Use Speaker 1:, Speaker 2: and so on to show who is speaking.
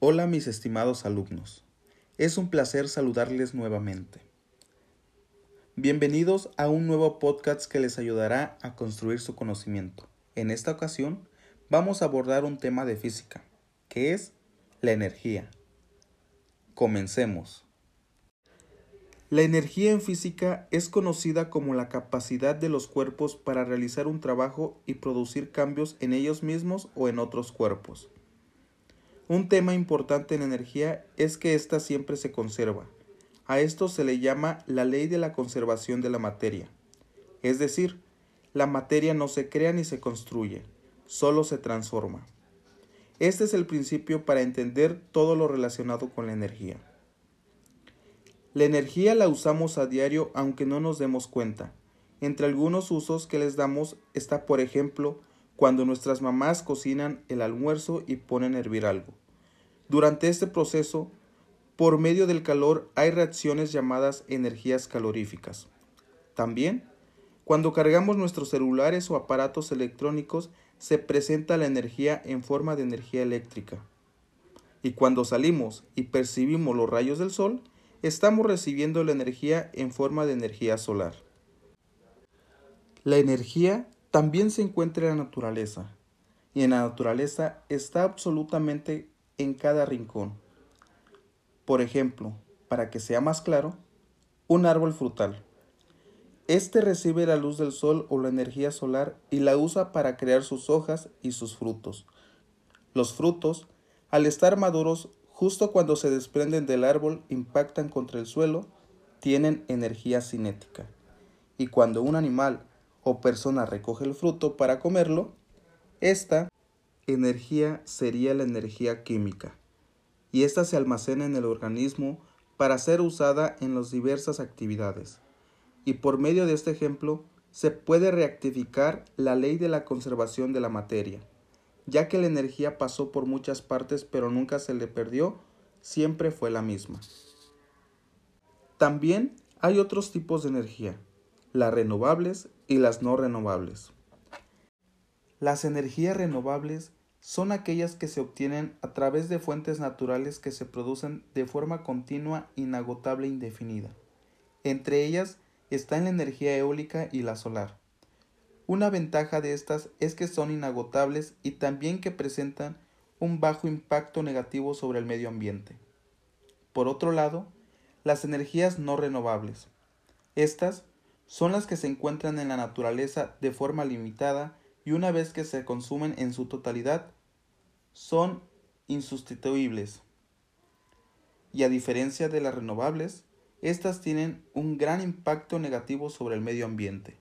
Speaker 1: Hola mis estimados alumnos, es un placer saludarles nuevamente. Bienvenidos a un nuevo podcast que les ayudará a construir su conocimiento. En esta ocasión vamos a abordar un tema de física, que es la energía. Comencemos. La energía en física es conocida como la capacidad de los cuerpos para realizar un trabajo y producir cambios en ellos mismos o en otros cuerpos. Un tema importante en energía es que ésta siempre se conserva. A esto se le llama la ley de la conservación de la materia. Es decir, la materia no se crea ni se construye, solo se transforma. Este es el principio para entender todo lo relacionado con la energía. La energía la usamos a diario aunque no nos demos cuenta. Entre algunos usos que les damos está, por ejemplo, cuando nuestras mamás cocinan el almuerzo y ponen a hervir algo. Durante este proceso, por medio del calor hay reacciones llamadas energías caloríficas. También, cuando cargamos nuestros celulares o aparatos electrónicos, se presenta la energía en forma de energía eléctrica. Y cuando salimos y percibimos los rayos del sol, estamos recibiendo la energía en forma de energía solar. La energía también se encuentra en la naturaleza, y en la naturaleza está absolutamente en cada rincón. Por ejemplo, para que sea más claro, un árbol frutal. Este recibe la luz del sol o la energía solar y la usa para crear sus hojas y sus frutos. Los frutos, al estar maduros, justo cuando se desprenden del árbol, impactan contra el suelo, tienen energía cinética. Y cuando un animal o persona recoge el fruto para comerlo, esta energía sería la energía química, y esta se almacena en el organismo para ser usada en las diversas actividades. Y por medio de este ejemplo, se puede reactificar la ley de la conservación de la materia ya que la energía pasó por muchas partes pero nunca se le perdió, siempre fue la misma. También hay otros tipos de energía, las renovables y las no renovables. Las energías renovables son aquellas que se obtienen a través de fuentes naturales que se producen de forma continua, inagotable e indefinida. Entre ellas están la energía eólica y la solar. Una ventaja de estas es que son inagotables y también que presentan un bajo impacto negativo sobre el medio ambiente. Por otro lado, las energías no renovables. Estas son las que se encuentran en la naturaleza de forma limitada y una vez que se consumen en su totalidad, son insustituibles. Y a diferencia de las renovables, estas tienen un gran impacto negativo sobre el medio ambiente.